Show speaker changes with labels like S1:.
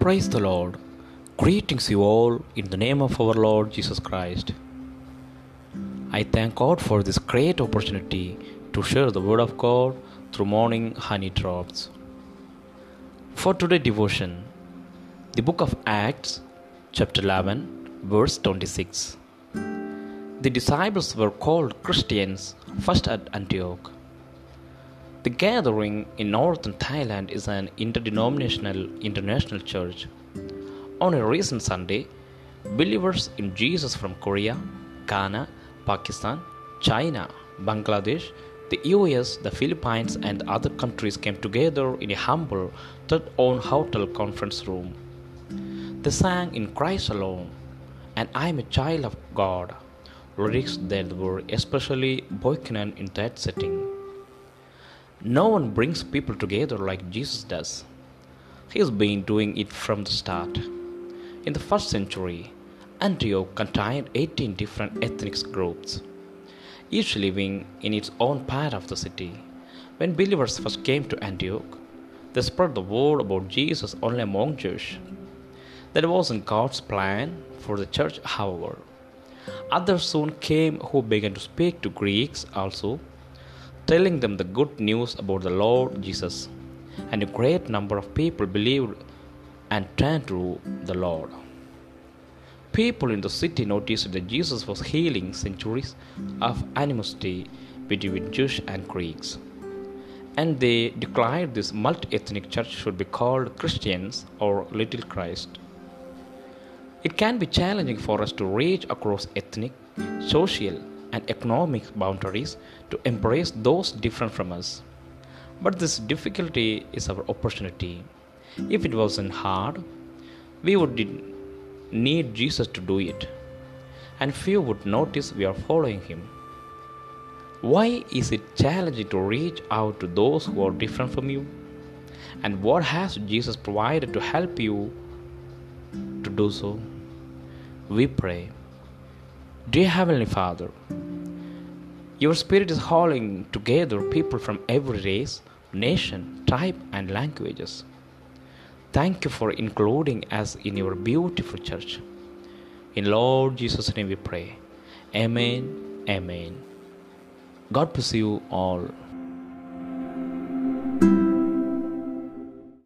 S1: Praise the Lord. Greetings, you all, in the name of our Lord Jesus Christ. I thank God for this great opportunity to share the Word of God through morning honey drops. For today's devotion, the book of Acts, chapter 11, verse 26. The disciples were called Christians first at Antioch. The gathering in northern Thailand is an interdenominational international church. On a recent Sunday, believers in Jesus from Korea, Ghana, Pakistan, China, Bangladesh, the US, the Philippines, and other countries came together in a humble, third own hotel conference room. They sang in Christ alone, and I am a child of God, lyrics that were especially poignant in that setting. No one brings people together like Jesus does. He has been doing it from the start. In the first century, Antioch contained 18 different ethnic groups, each living in its own part of the city. When believers first came to Antioch, they spread the word about Jesus only among Jews. That wasn't God's plan for the church, however. Others soon came who began to speak to Greeks also telling them the good news about the Lord Jesus. And a great number of people believed and turned to the Lord. People in the city noticed that Jesus was healing centuries of animosity between Jews and Greeks. And they declared this multi ethnic church should be called Christians or Little Christ. It can be challenging for us to reach across ethnic, social, and economic boundaries to embrace those different from us. But this difficulty is our opportunity. If it wasn't hard, we would need Jesus to do it, and few would notice we are following him. Why is it challenging to reach out to those who are different from you? And what has Jesus provided to help you to do so? We pray. Dear Heavenly Father, your Spirit is calling together people from every race, nation, tribe, and languages. Thank you for including us in your beautiful church. In Lord Jesus' name we pray. Amen. Amen. God bless you all.